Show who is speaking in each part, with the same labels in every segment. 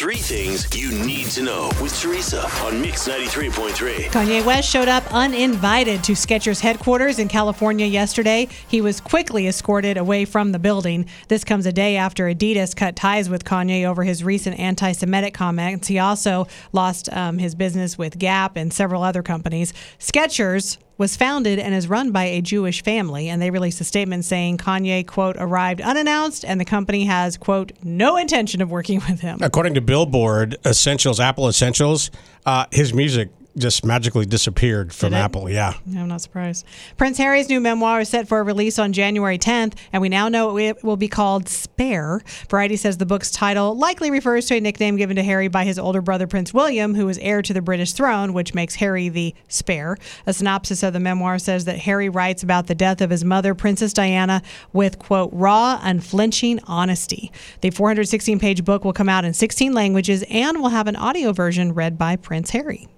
Speaker 1: Three things you need to know with Teresa on Mix 93.3.
Speaker 2: Kanye West showed up uninvited to Skechers headquarters in California yesterday. He was quickly escorted away from the building. This comes a day after Adidas cut ties with Kanye over his recent anti Semitic comments. He also lost um, his business with Gap and several other companies. Skechers was founded and is run by a Jewish family, and they released a statement saying Kanye, quote, arrived unannounced, and the company has, quote, no intention of working with him.
Speaker 3: According to Billboard Essentials, Apple Essentials, uh, his music just magically disappeared from Apple. Yeah.
Speaker 2: I'm not surprised. Prince Harry's new memoir is set for a release on January 10th, and we now know it will be called Spare. Variety says the book's title likely refers to a nickname given to Harry by his older brother Prince William, who is heir to the British throne, which makes Harry the Spare. A synopsis of the memoir says that Harry writes about the death of his mother, Princess Diana, with, quote, raw, unflinching honesty. The 416 page book will come out in 16 languages and will have an audio version read by Prince Harry.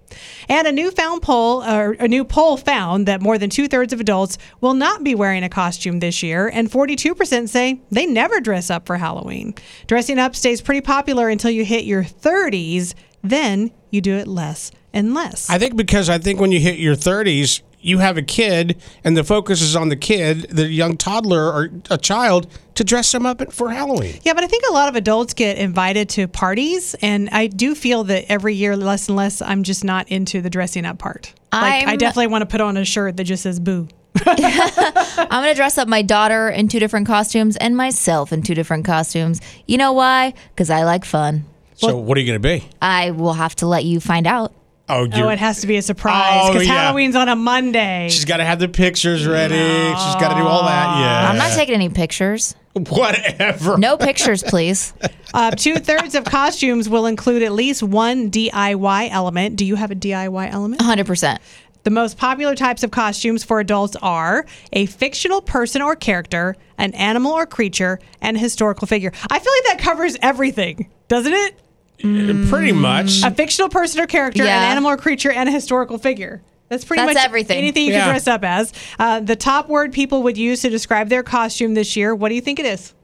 Speaker 2: And a newfound poll, or a new poll found that more than two thirds of adults will not be wearing a costume this year, and 42% say they never dress up for Halloween. Dressing up stays pretty popular until you hit your 30s, then you do it less and less.
Speaker 3: I think because I think when you hit your 30s, you have a kid, and the focus is on the kid, the young toddler or a child, to dress them up for Halloween.
Speaker 2: Yeah, but I think a lot of adults get invited to parties, and I do feel that every year, less and less, I'm just not into the dressing up part. Like, I
Speaker 4: I'm-
Speaker 2: definitely want to put on a shirt that just says boo.
Speaker 4: I'm going to dress up my daughter in two different costumes and myself in two different costumes. You know why? Because I like fun.
Speaker 3: So what are you going to be?
Speaker 4: I will have to let you find out.
Speaker 3: Oh,
Speaker 2: Oh, it has to be a surprise
Speaker 3: Oh,
Speaker 2: because
Speaker 3: yeah.
Speaker 2: Halloween's on a Monday.
Speaker 3: she's got to have the pictures ready. She's got to do all that. Yeah.
Speaker 4: I'm not taking any pictures.
Speaker 3: Whatever.
Speaker 4: No pictures, please.
Speaker 2: Uh, Two thirds of costumes will include at least one DIY element. Do you have a DIY element?
Speaker 4: 100%.
Speaker 2: The most popular types of costumes for adults are a fictional person or character, an animal or creature, and a historical figure. I feel like that covers everything, doesn't it?
Speaker 3: Pretty much.
Speaker 2: A fictional person or character, an animal or creature, and a historical figure. That's pretty
Speaker 4: That's
Speaker 2: much
Speaker 4: everything.
Speaker 2: Anything you
Speaker 3: Yeah.
Speaker 2: can dress up as. Uh, the top word people would use to describe their costume this year. What do you think it is?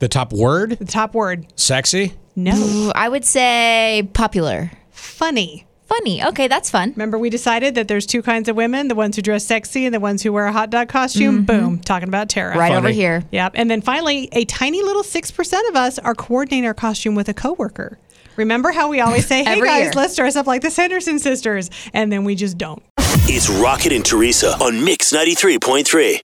Speaker 3: The top word?
Speaker 2: The top word.
Speaker 3: Sexy?
Speaker 2: No.
Speaker 4: I would say popular.
Speaker 2: Funny.
Speaker 4: Funny. Okay, that's fun.
Speaker 2: Remember, we decided that there's two kinds of women: the ones who dress sexy and the ones who wear a hot dog costume. Boom, talking about Tara.
Speaker 4: Right over here.
Speaker 2: Yep. And then finally, a tiny little six percent of us are coordinating our costume with a coworker. Remember how we always say, "Hey guys,
Speaker 4: year.
Speaker 2: let's dress up like the Sanderson sisters," and then we just don't.
Speaker 1: It's Rocket and Teresa on Mix 93.3.